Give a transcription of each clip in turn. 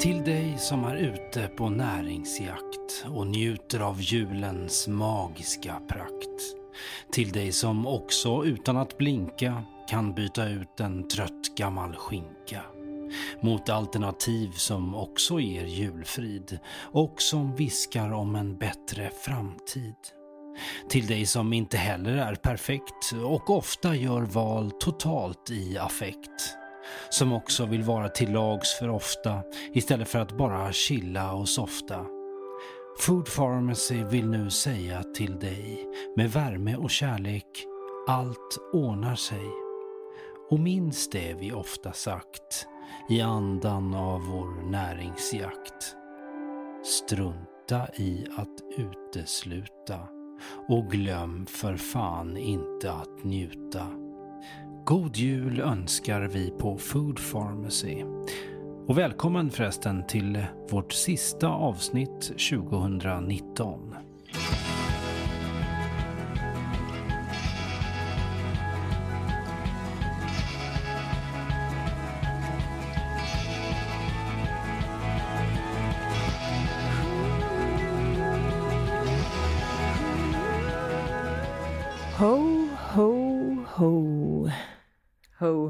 Till dig som är ute på näringsjakt och njuter av julens magiska prakt. Till dig som också utan att blinka kan byta ut en trött gammal skinka mot alternativ som också ger julfrid och som viskar om en bättre framtid. Till dig som inte heller är perfekt och ofta gör val totalt i affekt. Som också vill vara till lags för ofta istället för att bara chilla och softa. Food Pharmacy vill nu säga till dig med värme och kärlek, allt ordnar sig. Och minns det vi ofta sagt i andan av vår näringsjakt. Strunta i att utesluta och glöm för fan inte att njuta. God jul önskar vi på Food Pharmacy. Och välkommen förresten till vårt sista avsnitt 2019.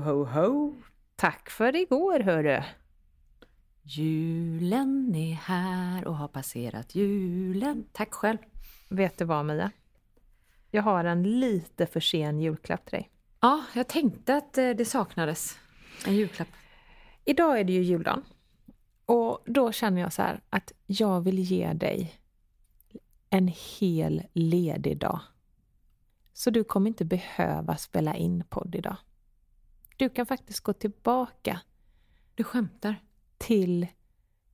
Ho, ho. Tack för igår, hörru. Julen är här och har passerat julen. Tack själv. Vet du vad, Mia? Jag har en lite för sen julklapp till dig. Ja, jag tänkte att eh, det saknades en julklapp. Idag är det ju juldagen. Och då känner jag så här att jag vill ge dig en hel ledig dag. Så du kommer inte behöva spela in podd idag. Du kan faktiskt gå tillbaka Du skämtar? till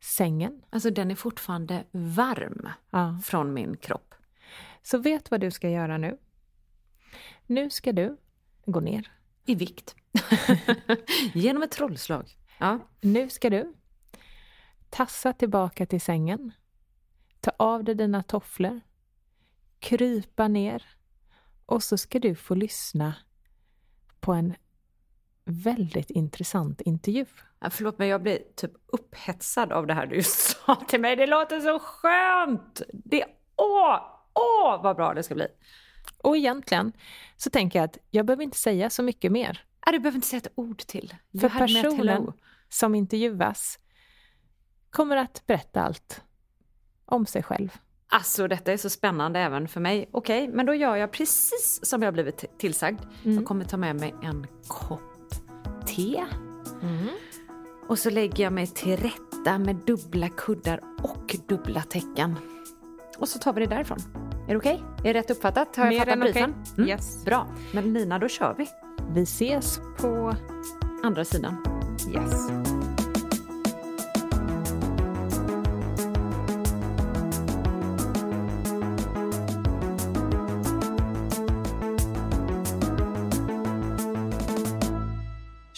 sängen. Alltså den är fortfarande varm Ja. från min kropp. Så vet vad du ska göra nu? Nu ska du gå ner. I vikt. Genom ett trollslag. Ja. Nu ska du tassa tillbaka till sängen. Ta av dig dina tofflor. Krypa ner. Och så ska du få lyssna på en väldigt intressant intervju. Ja, Förlåt men jag blir typ upphetsad av det här du sa till mig. Det låter så skönt! Det, åh, åh vad bra det ska bli. Och egentligen så tänker jag att jag behöver inte säga så mycket mer. Ja, du behöver inte säga ett ord till. För personen som intervjuas kommer att berätta allt om sig själv. Alltså detta är så spännande även för mig. Okej, men då gör jag precis som jag blivit tillsagd. Jag kommer ta med mig en kopp te. Och så lägger jag mig till rätta med dubbla kuddar och dubbla täcken. Och så tar vi det därifrån. Är det okej? Är det rätt uppfattat? Har jag Mer fattat än briefen? Mm. Yes. Bra. Men Nina, då kör vi. Vi ses på... Andra sidan. Yes.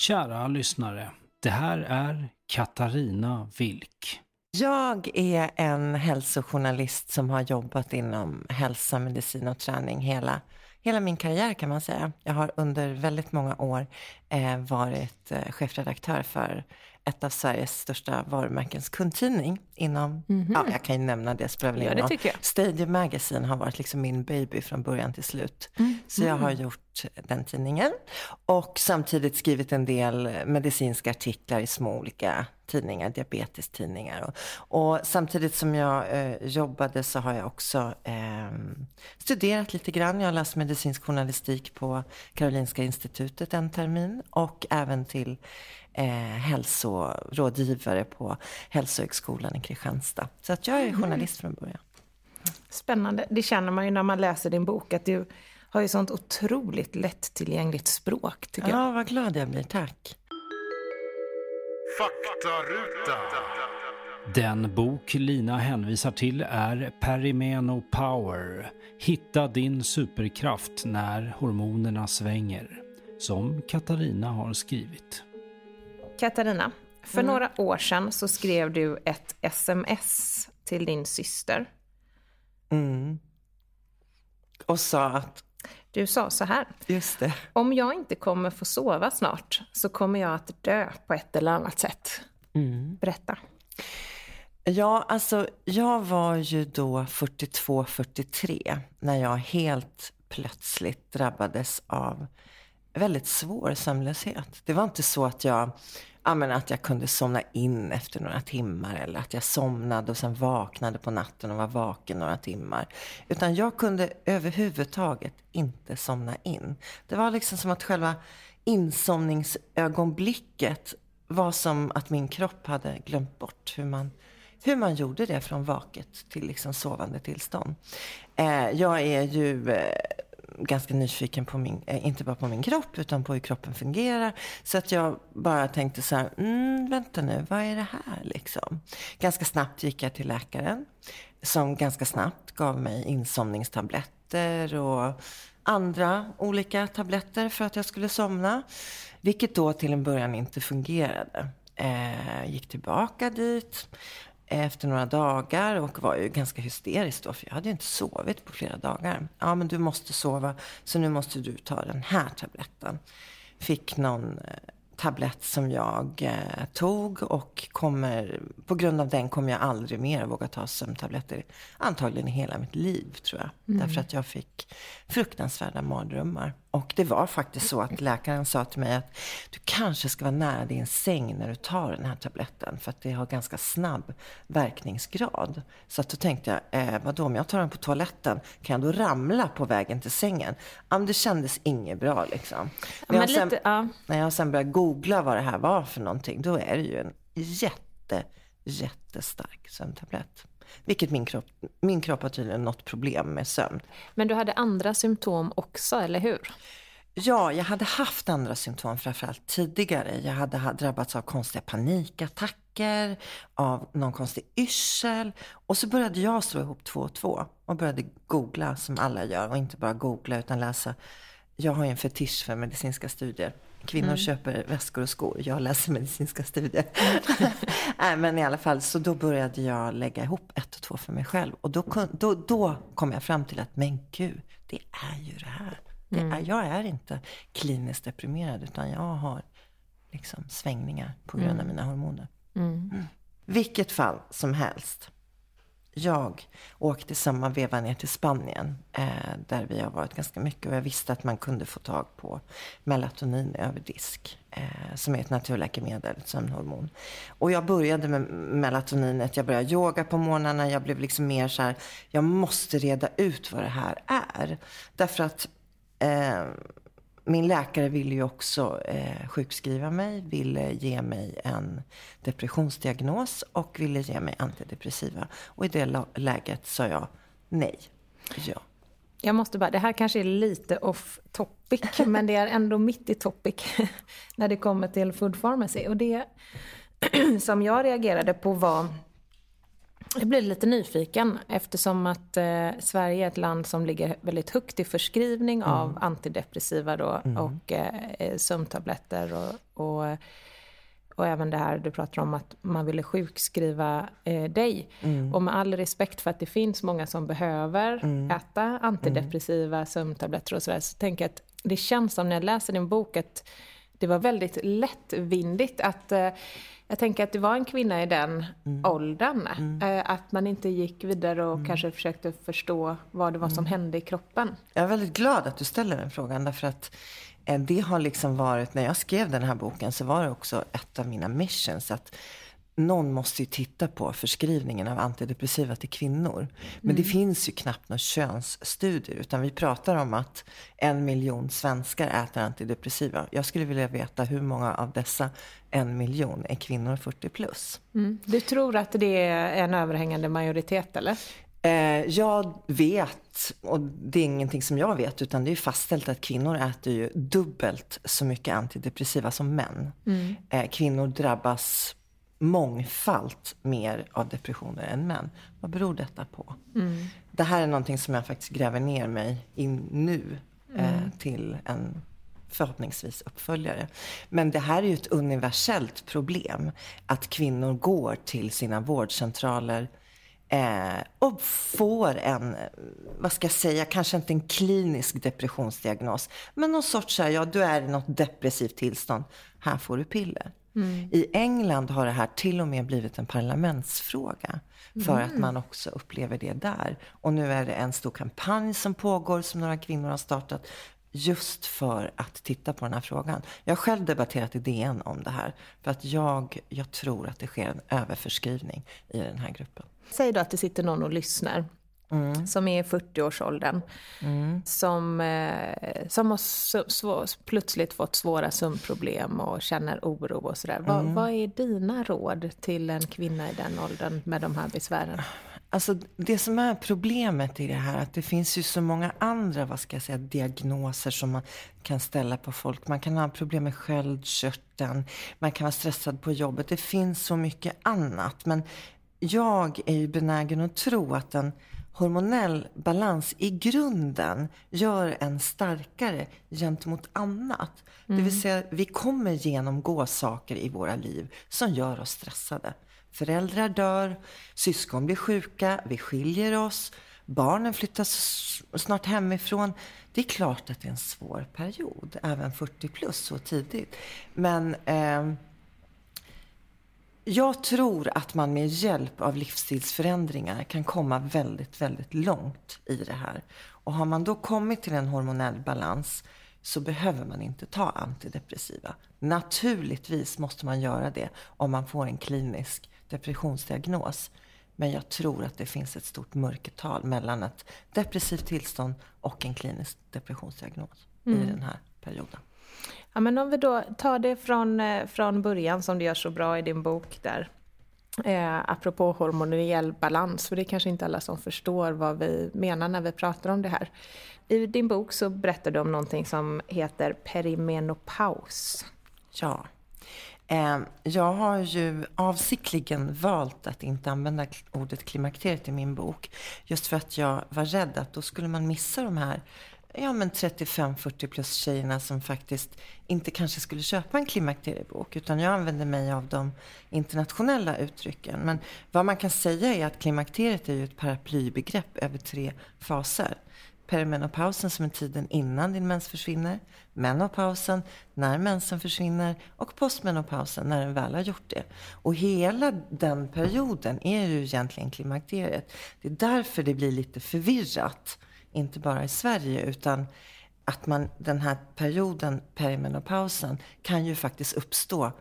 Kära lyssnare, det här är Katarina Wilk. Jag är en hälsojournalist som har jobbat inom hälsa, medicin och träning hela, hela min karriär kan man säga. Jag har under väldigt många år eh, varit eh, chefredaktör för ett av Sveriges största varumärkens kundtidning inom, ja jag kan ju nämna det, spelar väl ingen roll. Stadium Magazine har varit liksom min baby från början till slut. Så jag har gjort den tidningen och samtidigt skrivit en del medicinska artiklar i små olika tidningar, diabetestidningar. Och, och samtidigt som jag eh, jobbade så har jag också eh, studerat lite grann. Jag har läst medicinsk journalistik på Karolinska institutet en termin och även till eh, hälsorådgivare på Hälsohögskolan i Kristianstad. Så att jag är Mm. journalist från början. Spännande. Det känner man ju när man läser din bok, att du har ju sånt otroligt lättillgängligt språk, tycker jag. Ja, vad glad jag blir. Tack. Den bok Lina hänvisar till är Perimeno Power. Hitta din superkraft när hormonerna svänger. Som Katarina har skrivit. Katarina, för några år sedan så skrev du ett sms till din syster. Mm. Och sa att, Du sa så här. just det. Om jag inte kommer få sova snart så kommer jag att dö på ett eller annat sätt. Berätta. Ja, alltså jag var ju då 42-43 när jag helt plötsligt drabbades av väldigt svår sömnlöshet. Det var inte så att jag, ja, men att jag kunde somna in efter några timmar eller att jag somnade och sen vaknade på natten och var vaken några timmar. Utan jag kunde överhuvudtaget inte somna in. Det var liksom som att själva insomningsögonblicket var som att min kropp hade glömt bort hur man hur man gjorde det från vaket till liksom sovande tillstånd. Eh, jag är ju eh, ganska nyfiken på min, eh, inte bara på min kropp utan på hur kroppen fungerar. Så att jag bara tänkte så här, mm, vänta nu, vad är det här liksom? Ganska snabbt gick jag till läkaren som ganska snabbt gav mig insomningstabletter och andra olika tabletter för att jag skulle somna. Vilket då till en början inte fungerade. Eh, gick tillbaka dit efter några dagar och var ju ganska hysterisk då för jag hade ju inte sovit på flera dagar. Ja men du måste sova så nu måste du ta den här tabletten. Fick någon eh, tablett som jag eh, tog och kommer, på grund av den kommer jag aldrig mer våga ta sömntabletter. Antagligen i hela mitt liv tror jag. Därför att jag fick fruktansvärda mardrömmar. Och det var faktiskt så att läkaren sa till mig att du kanske ska vara nära din säng när du tar den här tabletten. För att det har ganska snabb verkningsgrad. Så att då tänkte jag, eh, vadå om jag tar den på toaletten, kan jag då ramla på vägen till sängen? Ja, men det kändes inget bra liksom. men jag sen, lite- ja. När jag sen började googla vad det här var för någonting, då är det ju en jätte, jättestark sömntablett. Vilket min kropp, min kropp har tydligen något problem med sömn. Men du hade andra symptom också, eller hur? Ja, jag hade haft andra symptom framförallt tidigare. Jag hade ha- drabbats av konstiga panikattacker, av någon konstig yrsel. Och så började jag slå ihop två och två och började googla som alla gör. Och inte bara googla utan läsa. Jag har ju en fetisch för medicinska studier. Kvinnor köper väskor och skor, jag läser medicinska studier. Nej, men i alla fall, så då började jag lägga ihop ett och två för mig själv. Och då, kun- då, då kom jag fram till att, men gud, det är ju det här. Det är, jag är inte kliniskt deprimerad, utan jag har liksom svängningar på grund av mina hormoner. Mm. Vilket fall som helst. Jag åkte samma veva ner till Spanien, eh, där vi har varit ganska mycket. Och jag visste att man kunde få tag på melatonin över disk, eh, som är ett naturläkemedel, ett sömnhormon. Och jag började med melatoninet, jag började yoga på morgnarna. Jag blev liksom mer så här, jag måste reda ut vad det här är. Därför att eh, min läkare ville ju också eh, sjukskriva mig, ville ge mig en depressionsdiagnos och ville ge mig antidepressiva. Och i det läget sa jag nej. Ja. Jag måste bara, det här kanske är lite off topic, men det är ändå mitt i topic när det kommer till food pharmacy. Och det som jag reagerade på var, jag blev lite nyfiken eftersom att eh, Sverige är ett land som ligger väldigt högt i förskrivning av antidepressiva då, och eh, sömntabletter och, och och även det här du pratar om att man ville sjukskriva eh, dig. Och med all respekt för att det finns många som behöver äta antidepressiva sömntabletter och sådär, så tänker jag att det känns som när jag läser din bok att det var väldigt lättvindigt. Att, eh, jag tänker att det var en kvinna i den åldern. Eh, att man inte gick vidare och kanske försökte förstå vad det var som hände i kroppen. Jag är väldigt glad att du ställer den frågan därför att eh, det har liksom varit, när jag skrev den här boken så var det också ett av mina missions att någon måste ju titta på förskrivningen av antidepressiva till kvinnor. Men det finns ju knappt några könsstudier, utan vi pratar om att en miljon svenskar äter antidepressiva. Jag skulle vilja veta hur många av dessa en miljon är kvinnor 40 plus. Mm. Du tror att det är en överhängande majoritet eller? Eh, jag vet, och det är ingenting som jag vet, utan det är fastställt att kvinnor äter ju dubbelt så mycket antidepressiva som män. Eh, kvinnor drabbas mångfalt mer av depressioner än män. Vad beror detta på? Det här är någonting som jag faktiskt gräver ner mig in nu eh, till en förhoppningsvis uppföljare. Men det här är ju ett universellt problem. Att kvinnor går till sina vårdcentraler eh, och får en, vad ska jag säga, kanske inte en klinisk depressionsdiagnos. Men någon sorts, här, ja du är i något depressivt tillstånd, här får du piller. I England har det här till och med blivit en parlamentsfråga. För att man också upplever det där. Och nu är det en stor kampanj som pågår som några kvinnor har startat. Just för att titta på den här frågan. Jag har själv debatterat i DN om det här. För att jag, jag tror att det sker en överförskrivning i den här gruppen. Säg då att det sitter någon och lyssnar. Som är i 40-årsåldern. Som, eh, som har så, så, plötsligt fått svåra sömnproblem och känner oro och sådär. Vad, vad är dina råd till en kvinna i den åldern med de här besvären? Alltså det som är problemet i det här, att det finns ju så många andra, vad ska jag säga, diagnoser som man kan ställa på folk. Man kan ha problem med sköldkörteln, man kan vara stressad på jobbet. Det finns så mycket annat. Men jag är ju benägen att tro att en hormonell balans i grunden gör en starkare gentemot annat. Det vill säga, vi kommer genomgå saker i våra liv som gör oss stressade. Föräldrar dör, syskon blir sjuka, vi skiljer oss, barnen flyttas snart hemifrån. Det är klart att det är en svår period, även 40 plus så tidigt. Men eh, jag tror att man med hjälp av livsstilsförändringar kan komma väldigt, väldigt långt i det här. Och har man då kommit till en hormonell balans så behöver man inte ta antidepressiva. Naturligtvis måste man göra det om man får en klinisk depressionsdiagnos. Men jag tror att det finns ett stort mörkertal mellan ett depressivt tillstånd och en klinisk depressionsdiagnos i den här perioden. Ja, men om vi då tar det från, eh, från början som du gör så bra i din bok där. Eh, apropå hormonell balans, för det är kanske inte alla som förstår vad vi menar när vi pratar om det här. I din bok så berättar du om någonting som heter perimenopaus. Ja. Eh, jag har ju avsiktligen valt att inte använda ordet klimakteriet i min bok. Just för att jag var rädd att då skulle man missa de här ja, men 35-40 plus tjejerna som faktiskt inte kanske skulle köpa en klimakteriebok. Utan jag använder mig av de internationella uttrycken. Men vad man kan säga är att klimakteriet är ju ett paraplybegrepp över tre faser. Perimenopausen som är tiden innan din mens försvinner. Menopausen när mensen försvinner. Och postmenopausen när den väl har gjort det. Och hela den perioden är ju egentligen klimakteriet. Det är därför det blir lite förvirrat. Inte bara i Sverige utan att man den här perioden, perimenopausen, kan ju faktiskt uppstå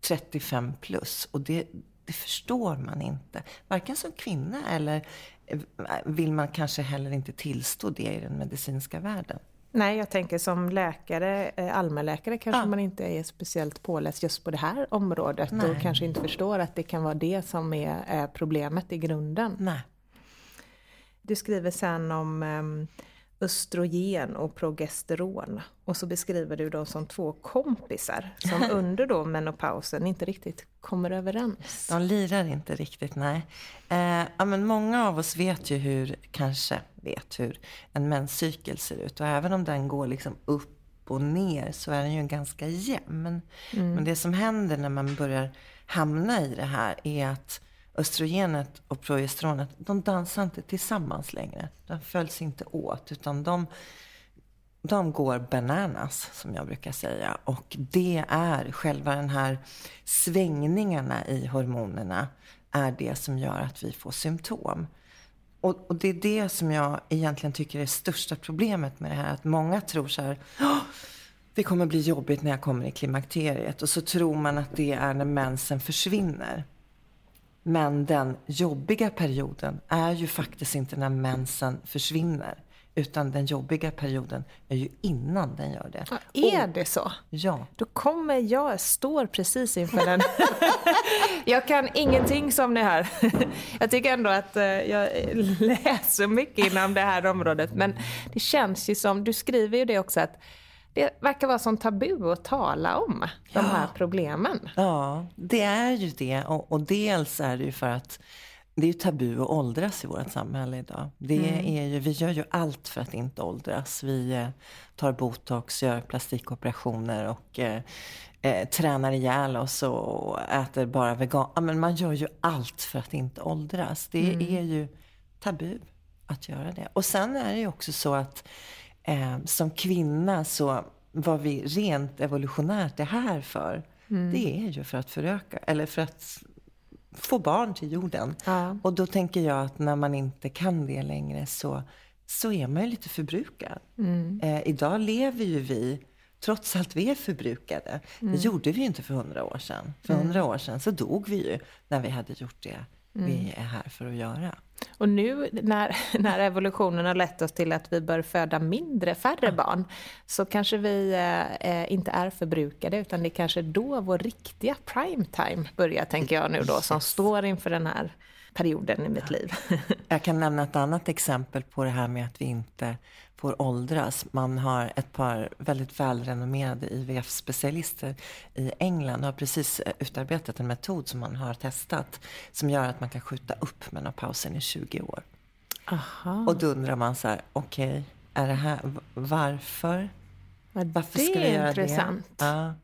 35 plus. Och det, det förstår man inte. Varken som kvinna eller eh, vill man kanske heller inte tillstå det i den medicinska världen. Nej, jag tänker som läkare, eh, allmänläkare kanske Ja. man inte är speciellt påläst just på det här området och Nej. kanske inte förstår att det kan vara det som är problemet i grunden. Nej. Du skriver sen om um, östrogen och progesteron och så beskriver du dem som två kompisar som under då menopausen inte riktigt kommer överens. De lirar inte riktigt, nej. Eh, ja, men många av oss vet ju hur, kanske vet hur en menscykel ser ut. Och även om den går liksom upp och ner så är den ju ganska jämn. Men det som händer när man börjar hamna i det här är att östrogenet och progesteronet, de dansar inte tillsammans längre. De följs inte åt, utan de de går bananas, som jag brukar säga. Och det är själva den här svängningarna i hormonerna är det som gör att vi får symptom. Och, och det är det som jag egentligen tycker är det största problemet med det här. Att många tror så här, det kommer bli jobbigt när jag kommer i klimakteriet. Och så tror man att det är när mensen försvinner. Men den jobbiga perioden är ju faktiskt inte när mensen försvinner. Utan den jobbiga perioden är ju innan den gör det. Ja, är det så? Ja. Då kommer jag, står precis inför den. jag kan ingenting som ni hör. jag tycker ändå att eh, jag läser mycket inom det här området. Men det känns ju som, du skriver ju det också, att det verkar vara som tabu att tala om de här problemen. Ja, det är ju det. Och, och dels är det ju för att det är tabu att åldras i vårt samhälle idag. Det Mm. är ju, vi gör ju allt för att inte åldras. Vi eh, tar botox, gör plastikoperationer och eh, eh, tränar ihjäl oss och äter bara vegan. Ja, men man gör ju allt för att inte åldras. Det Mm. är ju tabu att göra det. Och sen är det ju också så att eh, som kvinna så vad vi rent evolutionärt är här för, Mm. det är ju för att föröka, eller för att få barn till jorden. Ja. Och då tänker jag att när man inte kan det längre så, så är man ju lite förbrukad. Mm. Eh, idag lever ju vi, trots allt vi är förbrukade. Mm. Det gjorde vi ju inte för hundra år sedan. För hundra år sedan så dog vi ju när vi hade gjort det Mm. vi är här för att göra. Och nu när, när evolutionen har lett oss till att vi bör föda mindre, färre barn, så kanske vi eh, eh, inte är förbrukade, utan det är kanske då vår riktiga prime time börjar, tänker jag nu då, som står inför den här perioden i mitt liv. Jag kan nämna ett annat exempel på det här med att vi inte får åldras. Man har ett par väldigt välrenommerade IVF-specialister i England har precis eh, utarbetat en metod som man har testat som gör att man kan skjuta upp menopausen i 20 år. Aha. Och då undrar man så här, okej, är det här, varför? Ja, Varför det ska vi är göra intressant. det? Ja,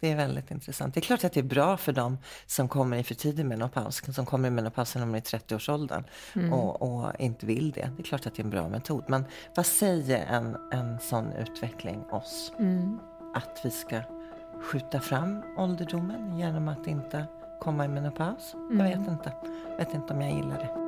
det är väldigt intressant. Det är klart att det är bra för dem som kommer i för tidig menopaus, som kommer i menopausen när de är i 30-årsåldern Mm. och, och inte vill det. Det är klart att det är en bra metod. Men vad säger en, en sån utveckling oss? Mm. Att vi ska skjuta fram ålderdomen genom att inte komma i menopaus? Jag Mm. vet inte. Jag vet inte om jag gillar det.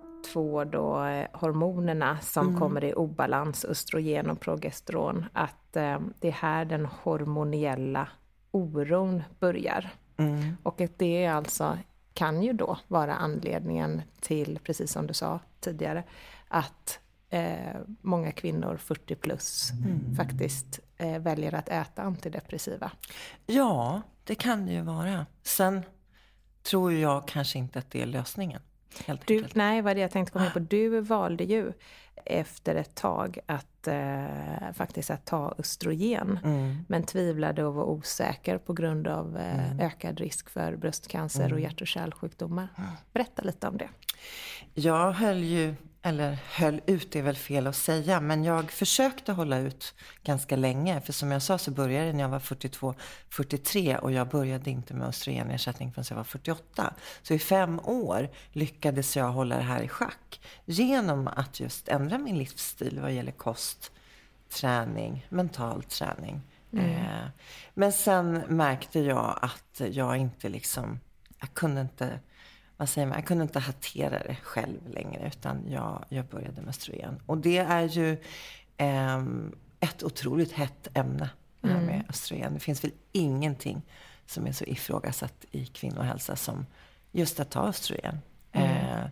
två då, eh, hormonerna som kommer i obalans, östrogen och progesteron, att eh, det är här den hormoniella oron börjar. Och att det är alltså kan ju då vara anledningen till, precis som du sa tidigare, att eh, många kvinnor 40 plus faktiskt eh, väljer att äta antidepressiva. Ja, det kan det ju vara. Sen tror jag kanske inte att det är lösningen. Helt Du, enkelt. nej, vad det jag tänkte komma in på. Du valde ju efter ett tag att eh, faktiskt att ta östrogen. Men tvivlade och var osäker på grund av eh, ökad risk för bröstcancer och hjärt och kärlsjukdomar. Berätta lite om det. Jag höll ju, eller höll ut är väl fel att säga, men jag försökte hålla ut ganska länge. För som jag sa så började det när jag var 42, 43 och jag började inte med östrogenersättning förrän jag var 48. Så i fem år lyckades jag hålla det här i schack genom att just ändra min livsstil vad gäller kost, träning, mental träning. Eh, men sen märkte jag att jag inte liksom, jag kunde inte vad säger man, jag kunde inte hantera det själv längre utan jag, jag började med östrogen. Och det är ju eh, ett otroligt hett ämne, det här med östrogen. Det finns väl ingenting som är så ifrågasatt i kvinnohälsa som just att ta östrogen. Eh,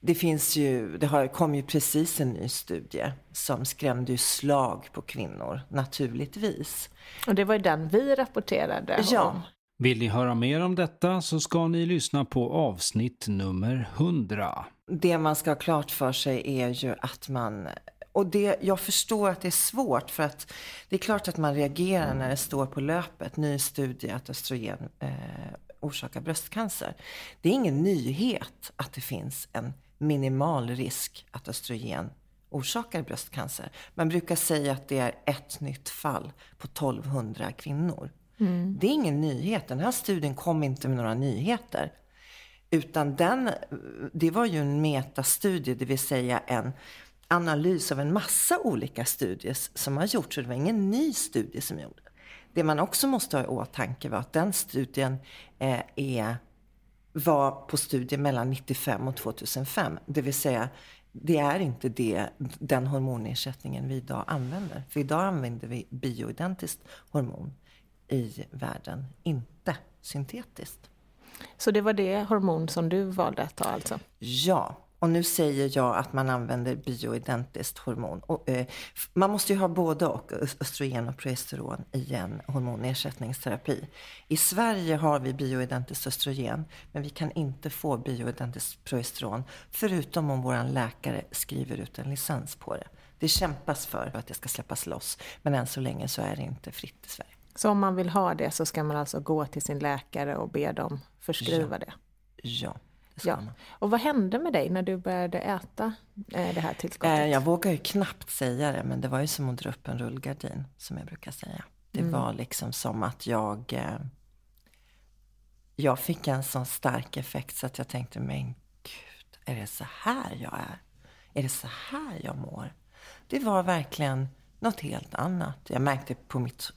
det finns ju, det har, kom ju precis en ny studie som skrämde ju slag på kvinnor, naturligtvis. Och det var ju den vi rapporterade Ja. Vill ni höra mer om detta så ska ni lyssna på avsnitt nummer 100. Det man ska ha klart för sig är ju att man och det, jag förstår att det är svårt för att det är klart att man reagerar när det står på löpet, ny studie att östrogen eh, orsakar bröstcancer. Det är ingen nyhet att det finns en minimal risk att östrogen orsakar bröstcancer. Man brukar säga att det är ett nytt fall på 1200 kvinnor. Mm. Det är ingen nyhet. Den här studien kom inte med några nyheter. Utan den, det var ju en metastudie, det vill säga en analys av en massa olika studier som har gjorts. Så det var ingen ny studie som gjordes. Det man också måste ha i åtanke var att den studien eh, är, var på studie mellan 95 och 2005. Det vill säga, det är inte det, den hormonersättningen vi idag använder. För idag använder vi bioidentiskt hormon i världen, inte syntetiskt. Så det var det hormon som du valde att ta alltså? Ja, och nu säger jag att man använder bioidentiskt hormon. Och, eh, man måste ju ha både och, östrogen och progesteron i en hormonersättningsterapi. I Sverige har vi bioidentiskt östrogen, men vi kan inte få bioidentiskt progesteron, förutom om vår läkare skriver ut en licens på det. Det kämpas för att det ska släppas loss, men än så länge så är det inte fritt i Sverige. Så om man vill ha det så ska man alltså gå till sin läkare och be dem förskriva det? Ja, det Ja. man. Och vad hände med dig när du började äta eh, det här tillskottet? Eh, jag vågar ju knappt säga det, men det var ju som att dra upp en rullgardin, som jag brukar säga. Det var liksom som att jag... Eh, jag fick en sån stark effekt så att jag tänkte, men gud, är det så här jag är? Är det så här jag mår? Det var verkligen något helt annat. Jag märkte på mitt,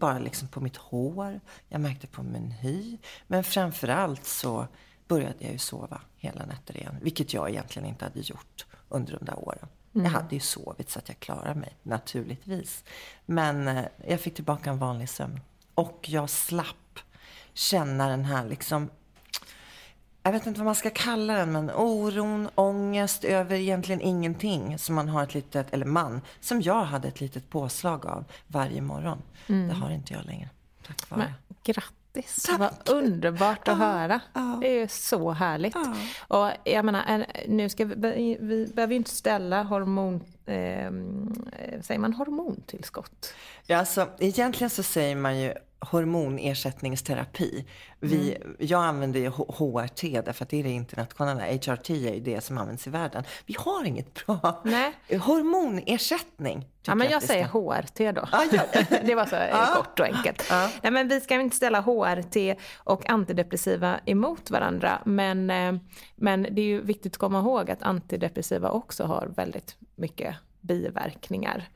bara liksom på mitt hår, jag märkte på min hy. Men framför allt så började jag ju sova hela nätter igen, vilket jag egentligen inte hade gjort under de där åren. Jag hade ju sovit så att jag klarade mig, naturligtvis. Men eh, jag fick tillbaka en vanlig sömn. Och jag slapp känna den här liksom jag vet inte vad man ska kalla den, men oron, ångest över egentligen ingenting som man har ett litet, eller man, som jag hade ett litet påslag av varje morgon. Det har inte jag längre, tack vare. Men, grattis, vad underbart att höra. Det är ju så härligt. Och jag menar, en- nu ska vi, vi behöver ju inte ställa hormon, eh, säger man hormontillskott? Ja, alltså, egentligen så säger man ju hormonersättningsterapi. Vi, Jag använder ju HRT därför att det är det internationella. HRT är ju det som används i världen. Vi har inget bra Nej. hormonersättning. Ja, men jag vi säger HRT då. Ja, gör det. var så eh, kort och enkelt. Nej, men vi ska inte ställa HRT och antidepressiva emot varandra. Men, eh, men det är ju viktigt att komma ihåg att antidepressiva också har väldigt mycket biverkningar.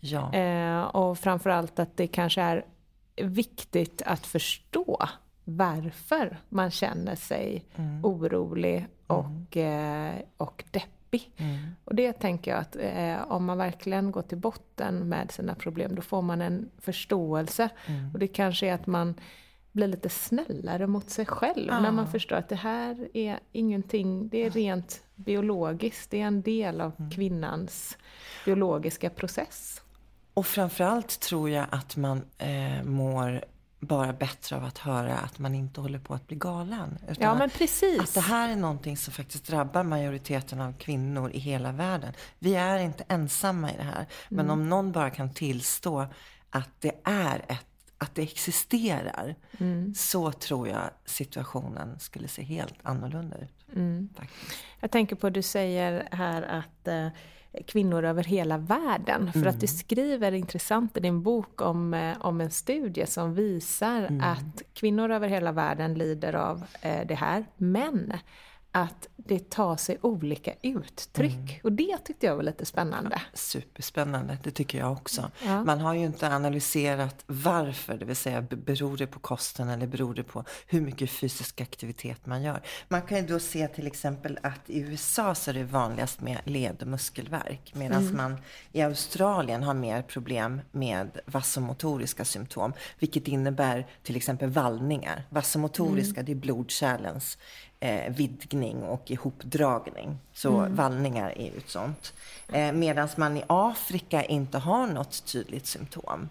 Ja. Eh, och framförallt att det kanske är viktigt att förstå varför man känner sig orolig och, eh, och deppig. Och det tänker jag att eh, om man verkligen går till botten med sina problem då får man en förståelse. Och det kanske är att man blir lite snällare mot sig själv när man förstår att det här är ingenting, det är rent biologiskt, det är en del av kvinnans biologiska process. Och framförallt tror jag att man eh, mår bara bättre av att höra att man inte håller på att bli galen. Ja, men precis. Att det här är någonting som faktiskt drabbar majoriteten av kvinnor i hela världen. Vi är inte ensamma i det här. Men Mm. om någon bara kan tillstå att det är ett att det existerar, Mm. så tror jag situationen skulle se helt annorlunda ut. Mm. Jag tänker på, du säger här att eh, kvinnor över hela världen. För att du skriver intressant i din bok om, eh, om en studie som visar att kvinnor över hela världen lider av eh, det här. Men att det tar sig olika uttryck. Mm. Och det tyckte jag var lite spännande. Superspännande, det tycker jag också. Ja. Man har ju inte analyserat varför, det vill säga be- beror det på kosten eller beror det på hur mycket fysisk aktivitet man gör. Man kan ju då se till exempel att i USA så är det vanligast med led och muskelvärk medan man i Australien har mer problem med vasomotoriska symptom, vilket innebär till exempel vallningar. Vasomotoriska, det är blodkärlens eh, vidgning och ihopdragning. Så vallningar är ju ett sånt. Eh, Medan man i Afrika inte har något tydligt symptom.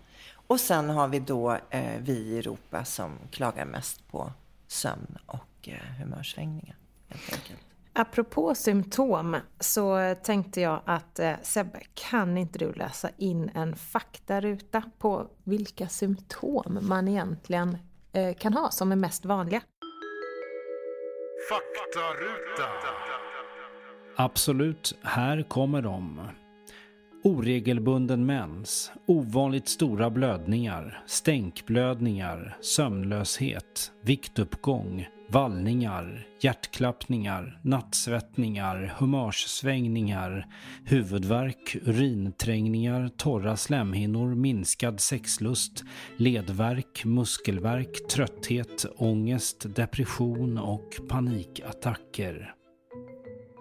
Och sen har vi då eh, vi i Europa som klagar mest på sömn och eh, humörsvängningar. Helt enkelt. Apropå symptom så tänkte jag att eh, Sebbe, kan inte du läsa in en faktaruta på vilka symptom man egentligen eh, kan ha som är mest vanliga? Absolut, här kommer de. Oregelbunden mens, ovanligt stora blödningar, stänkblödningar, sömnlöshet, viktuppgång, vallningar, hjärtklappningar, nattsvettningar, humörssvängningar, huvudvärk, urinträngningar, torra slemhinnor, minskad sexlust, ledvärk, muskelvärk, trötthet, ångest, depression och panikattacker.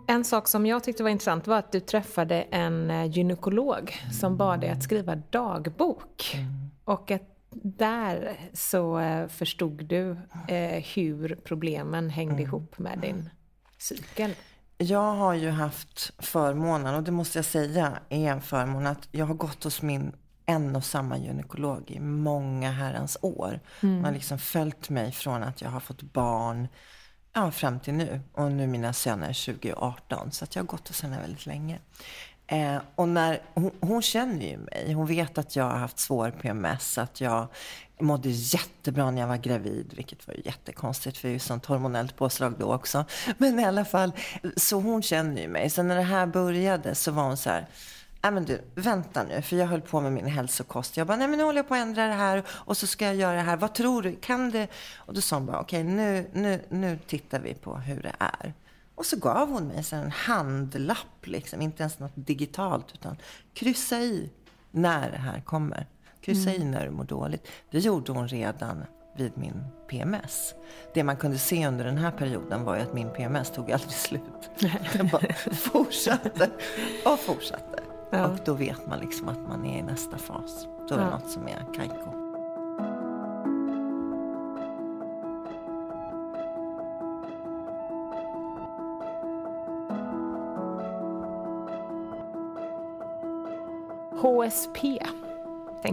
En sak som jag tyckte var intressant var att du träffade en eh, gynekolog som bad dig att skriva dagbok. Och att där så eh, förstod du eh, hur problemen hängde ihop med din cykel. Jag har ju haft förmånen, och det måste jag säga är en förmån, att jag har gått hos min en och samma gynekolog i många herrans år. Man har liksom följt mig från att jag har fått barn, ja, fram till nu. Och nu mina söner 2018, så att jag har gått hos henne väldigt länge. Eh, och när, hon, hon känner ju mig. Hon vet att jag har haft svår PMS, att jag mådde jättebra när jag var gravid, vilket var ju jättekonstigt för det är ju sånt hormonellt påslag då också. Men i alla fall, så hon känner ju mig. Så när det här började så var hon så här, Nej men du, vänta nu, för jag höll på med min hälsokost. Jag bara, nej men nu håller jag på att ändra det här och så ska jag göra det här. Vad tror du, kan det? Och då sa hon bara, okej nu, nu, nu tittar vi på hur det är. Och så gav hon mig en handlapp, liksom. inte ens något digitalt, utan kryssa i när det här kommer. Kryssa i när du mår dåligt. Det gjorde hon redan vid min PMS. Det man kunde se under den här perioden var ju att min PMS tog aldrig slut. Den bara fortsatte och fortsatte. Ja. Och då vet man liksom att man är i nästa fas. Då är det Ja. något som är kajko. HSP.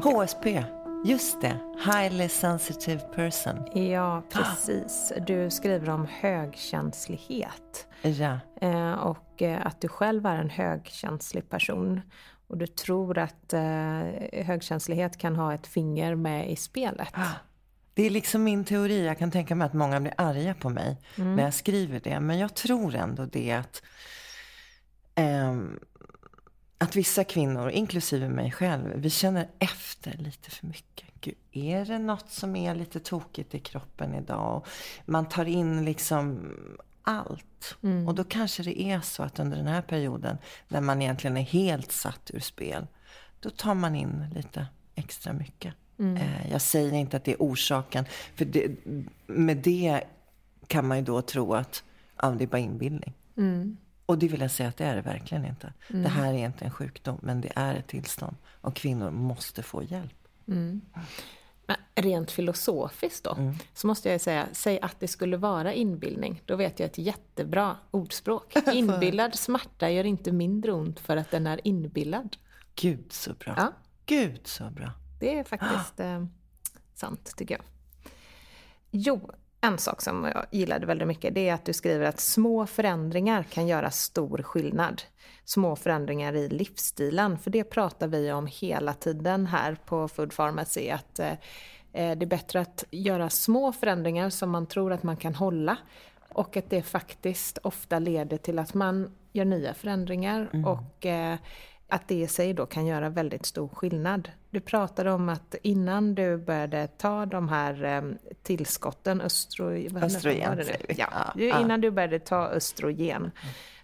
HSP, just det. Highly sensitive person. Ja, precis. Du skriver om högkänslighet. Ja. Eh, och eh, att du själv är en högkänslig person. Och du tror att eh, högkänslighet kan ha ett finger med i spelet. Det är liksom min teori. Jag kan tänka mig att många blir arga på mig när jag skriver det. Men jag tror ändå det att, ehm, att vissa kvinnor, inklusive mig själv, vi känner efter lite för mycket. Gud, är det något som är lite tokigt i kroppen idag? Och man tar in liksom allt. Och då kanske det är så att under den här perioden, när man egentligen är helt satt ur spel, då tar man in lite extra mycket. Eh, Jag säger inte att det är orsaken, för det, med det kan man ju då tro att ja, det är bara inbildning. Och det vill jag säga att det är det verkligen inte. Det här är inte en sjukdom, men det är ett tillstånd. Och kvinnor måste få hjälp. Men rent filosofiskt då, så måste jag säga, säg att det skulle vara inbildning. Då vet jag ett jättebra ordspråk. Inbillad smärta gör inte mindre ont för att den är inbillad. Gud så bra. Ja. Gud så bra. Det är faktiskt eh, sant, tycker jag. Jo, en sak som jag gillade väldigt mycket, det är att du skriver att små förändringar kan göra stor skillnad. Små förändringar i livsstilen, för det pratar vi om hela tiden här på Food Pharmacy, att eh, eh, det är bättre att göra små förändringar som man tror att man kan hålla och att det faktiskt ofta leder till att man gör nya förändringar och eh, att det i sig då kan göra väldigt stor skillnad. Du pratade om att innan du började ta de här eh, tillskotten, östro, Östrogen, det nu? Ja, Ja, innan du började ta östrogen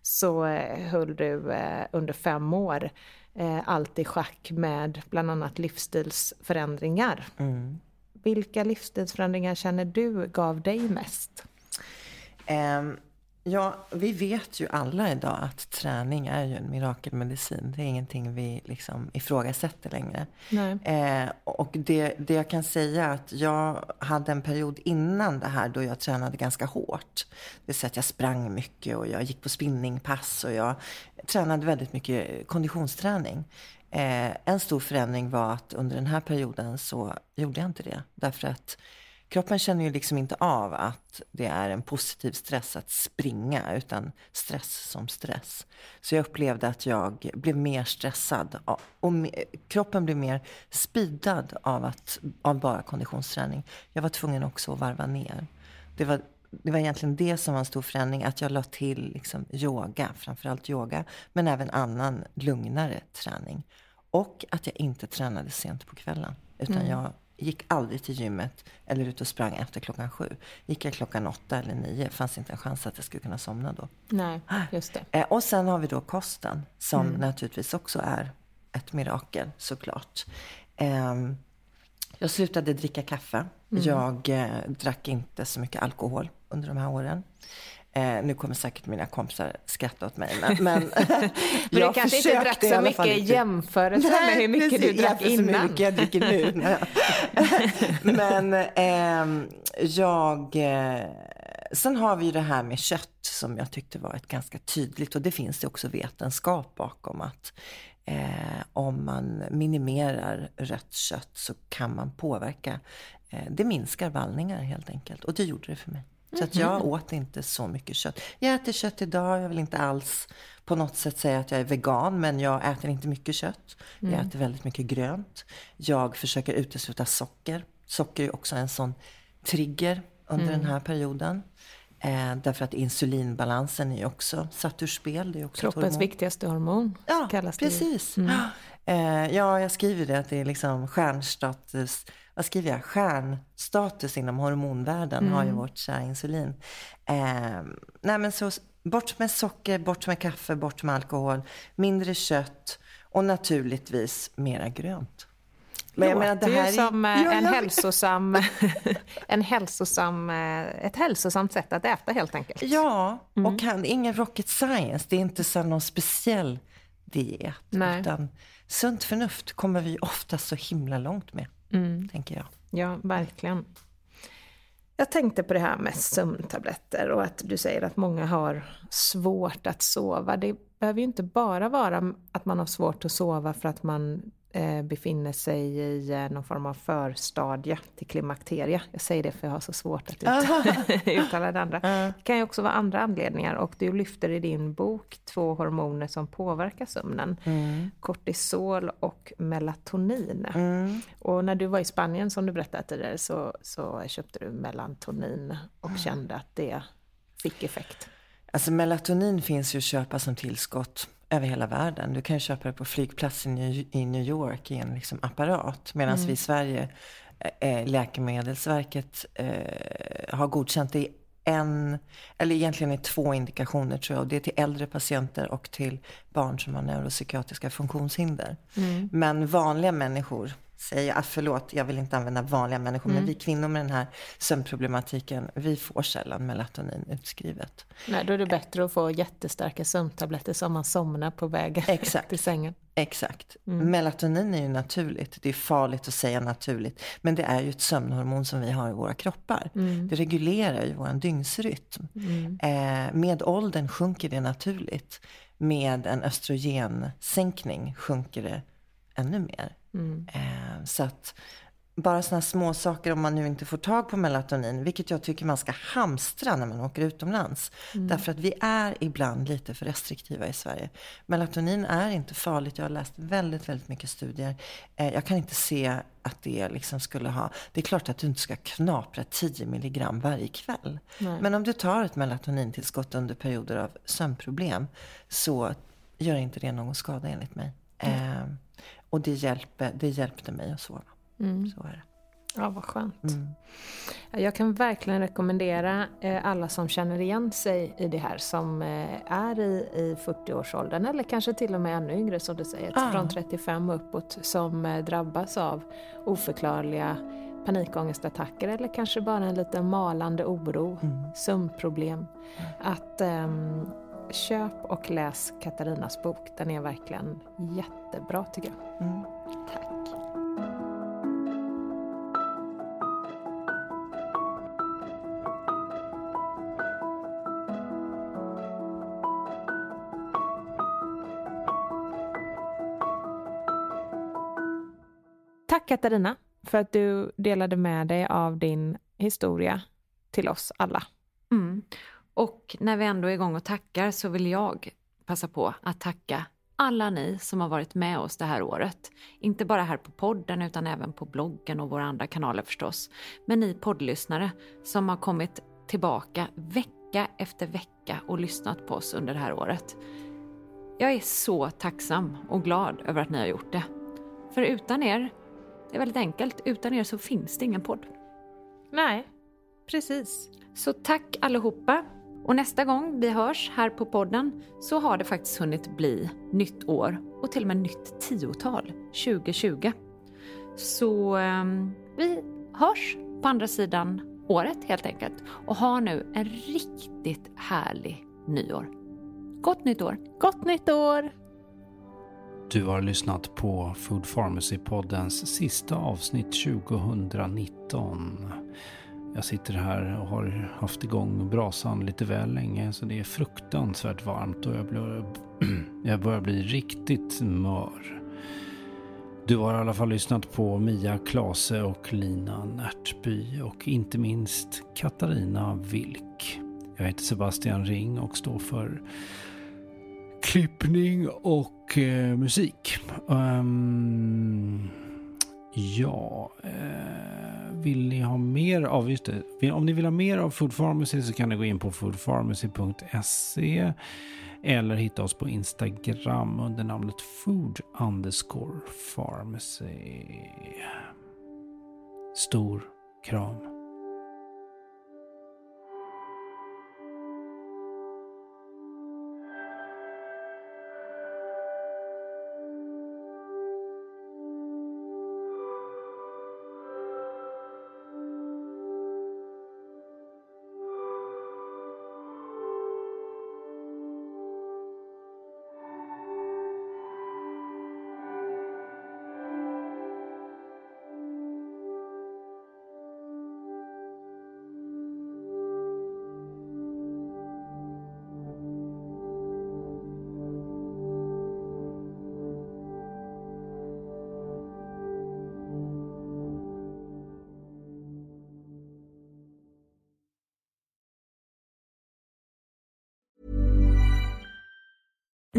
så eh, höll du eh, under fem år eh, allt i schack med bland annat livsstilsförändringar. Mm. Vilka livsstilsförändringar känner du gav dig mest? Ehm, ja, vi vet ju alla idag att träning är ju en mirakelmedicin. Det är ingenting vi liksom ifrågasätter längre. Eh, och det, det jag kan säga är att jag hade en period innan det här då jag tränade ganska hårt. Det vill säga att jag sprang mycket och jag gick på spinningpass och jag tränade väldigt mycket konditionsträning. Eh, en stor förändring var att under den här perioden så gjorde jag inte det. Därför att kroppen känner ju liksom inte av att det är en positiv stress att springa, utan stress som stress. Så jag upplevde att jag blev mer stressad och kroppen blev mer speedad av, att, av bara konditionsträning. Jag var tvungen också att varva ner. Det var, det var egentligen det som var en stor förändring, att jag la till liksom yoga, framförallt yoga, men även annan lugnare träning. Och att jag inte tränade sent på kvällen, utan jag gick aldrig till gymmet eller ut och sprang efter klockan sju. Gick jag klockan åtta eller nio, fanns inte en chans att jag skulle kunna somna då. Nej, just det. Eh, och sen har vi då kosten, som naturligtvis också är ett mirakel såklart. Ehm, jag slutade dricka kaffe. Jag eh, drack inte så mycket alkohol under de här åren. Eh, nu kommer säkert mina kompisar skratta åt mig. Men, men, Men du kanske inte drack så mycket i jämförelse med hur mycket du drack innan. hur mycket jag dricker nu. Men ehm, jag... Eh, sen har vi det här med kött som jag tyckte var ett ganska tydligt, och det finns det också vetenskap bakom, att eh, om man minimerar rött kött så kan man påverka. Eh, det minskar vallningar helt enkelt, och det gjorde det för mig. Så att jag åt inte så mycket kött. Jag äter kött idag, jag vill inte alls på något sätt säga att jag är vegan, men jag äter inte mycket kött. Jag äter väldigt mycket grönt. Jag försöker utesluta socker. Socker är också en sån trigger under den här perioden. Eh, därför att insulinbalansen är också satt ur spel. Det är också Kroppens hormon. viktigaste hormon Ja, kallas det. precis. Ja. Eh, ja, jag skriver det att det är liksom stjärnstatus. Vad skriver jag? Stjärnstatus inom hormonvärlden har ju vårt kära insulin. Eh, nej men så bort med socker, bort med kaffe, bort med alkohol, mindre kött och naturligtvis mera grönt. Men jag Låter ju som eh, Ja, en hälsosam, en hälsosam, eh, ett hälsosamt sätt att äta helt enkelt. Ja, och kan, ingen rocket science. Det är inte så någon speciell diet. Nej. Utan sunt förnuft kommer vi ofta så himla långt med, tänker jag. Ja, verkligen. Jag tänkte på det här med sömntabletter och att du säger att många har svårt att sova. Det behöver ju inte bara vara att man har svårt att sova för att man befinner sig i eh, någon form av förstadie till klimakterie. Jag säger det för jag har så svårt att ut- uttala det andra. Det kan ju också vara andra anledningar och du lyfter i din bok två hormoner som påverkar sömnen. Kortisol och melatonin. Och när du var i Spanien som du berättade tidigare så, så köpte du melatonin och kände att det fick effekt. Alltså melatonin finns ju att köpa som tillskott över hela världen. Du kan ju köpa det på flygplatsen i New York i en liksom apparat. Medan vi i Sverige, eh, Läkemedelsverket eh, har godkänt det i en, eller egentligen i två indikationer tror jag. Och det är till äldre patienter och till barn som har neuropsykiatriska funktionshinder. Men vanliga människor, säger jag, förlåt, jag vill inte använda vanliga människor, men vi kvinnor med den här sömnproblematiken, vi får sällan melatonin utskrivet. Nej, då är det bättre att få jättestarka sömntabletter som man somnar på vägen Exakt. till sängen. Exakt. Melatonin är ju naturligt. Det är farligt att säga naturligt. Men det är ju ett sömnhormon som vi har i våra kroppar. Det reglerar ju vår dygnsrytm. Eh, med åldern sjunker det naturligt. Med en östrogensänkning sjunker det ännu mer. Eh, så att bara sådana små saker om man nu inte får tag på melatonin, vilket jag tycker man ska hamstra när man åker utomlands. Därför att vi är ibland lite för restriktiva i Sverige. Melatonin är inte farligt. Jag har läst väldigt, väldigt mycket studier. Eh, jag kan inte se att det liksom skulle ha... Det är klart att du inte ska knapra 10 milligram varje kväll. Men om du tar ett melatonintillskott under perioder av sömnproblem så gör inte det någon skada enligt mig. Eh, och det, hjälper, det hjälpte mig att sova. Så är det. Ja, vad skönt. Mm. Jag kan verkligen rekommendera eh, alla som känner igen sig i det här som eh, är i, i 40-årsåldern eller kanske till och med ännu yngre som du säger, ah. från 35 uppåt som eh, drabbas av oförklarliga panikångestattacker eller kanske bara en liten malande oro, mm. sömnproblem. Mm. Att um, köp och läs Katarinas bok. Den är verkligen jättebra tycker jag. Mm. Tack. Tack Katarina för att du delade med dig av din historia till oss alla. Mm. Och när vi ändå är igång och tackar så vill jag passa på att tacka alla ni som har varit med oss det här året. Inte bara här på podden utan även på bloggen och våra andra kanaler förstås. Men ni poddlyssnare som har kommit tillbaka vecka efter vecka och lyssnat på oss under det här året. Jag är så tacksam och glad över att ni har gjort det. För utan er det är väldigt enkelt. Utan er så finns det ingen podd. Nej, precis. Så tack allihopa. Och nästa gång vi hörs här på podden så har det faktiskt hunnit bli nytt år och till och med nytt tiotal, 2020. Så eh, vi hörs på andra sidan året helt enkelt och ha nu en riktigt härlig nyår. Gott nytt år! Gott nytt år! Du har lyssnat på Food Pharmacy-poddens sista avsnitt 2019. Jag sitter här och har haft igång brasan lite väl länge så det är fruktansvärt varmt och jag, blir, jag börjar bli riktigt mör. Du har i alla fall lyssnat på Mia Klase och Lina Närtby och inte minst Katarina Wilk. Jag heter Sebastian Ring och står för klippning och eh, musik. Um, ja, eh, vill ni ha mer av, just det, om ni vill ha mer av Food Pharmacy så kan ni gå in på foodpharmacy.se eller hitta oss på Instagram under namnet food underscore pharmacy. Stor kram.